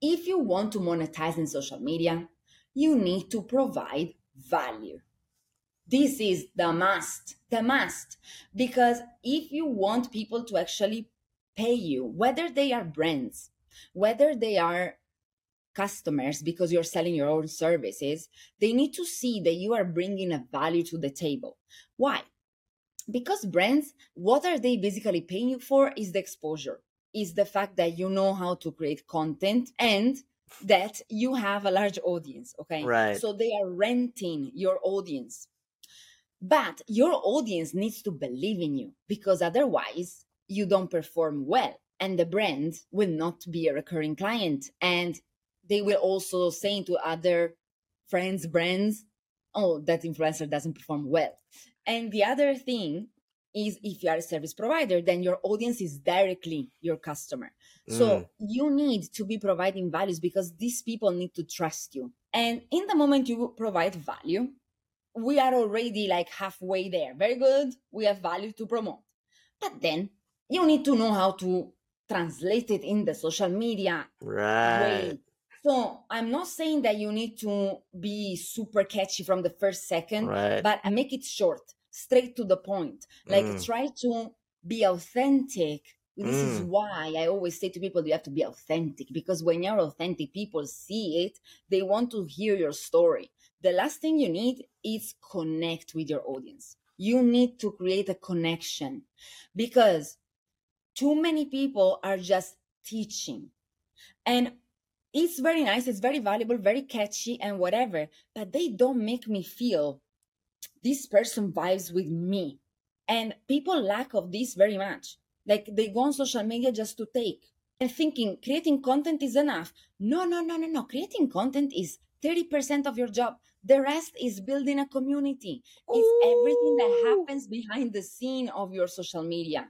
if you want to monetize in social media, you need to provide value. This is the must, the must. Because if you want people to actually pay you, whether they are brands, whether they are customers because you're selling your own services, they need to see that you are bringing a value to the table. Why? Because brands, what are they basically paying you for is the exposure, is the fact that you know how to create content and that you have a large audience. Okay. Right. So they are renting your audience. But your audience needs to believe in you because otherwise you don't perform well and the brand will not be a recurring client and they will also say to other friends brands oh that influencer doesn't perform well and the other thing is if you are a service provider then your audience is directly your customer so Mm. you need to be providing values because these people need to trust you and in the moment you provide value we are already like halfway there very good we have value to promote but then you need to know how to translate it in the social media Right. way. So I'm not saying that you need to be super catchy from the first second, Right. but I make it short, straight to the point. Like Mm. try to be authentic. This is Mm. why I always say to people, you have to be authentic because when you're authentic, people see it. They want to hear your story. The last thing you need is connect with your audience. You need to create a connection because too many people are just teaching. And it's very nice, it's very valuable, very catchy, and whatever, but they don't make me feel this person vibes with me. And people lack of this very much. Like they go on social media just to take and thinking creating content is enough. No, no, no, no, no. Creating content is 30% of your job. The rest is building a community. It's everything that happens behind the scene of your social media.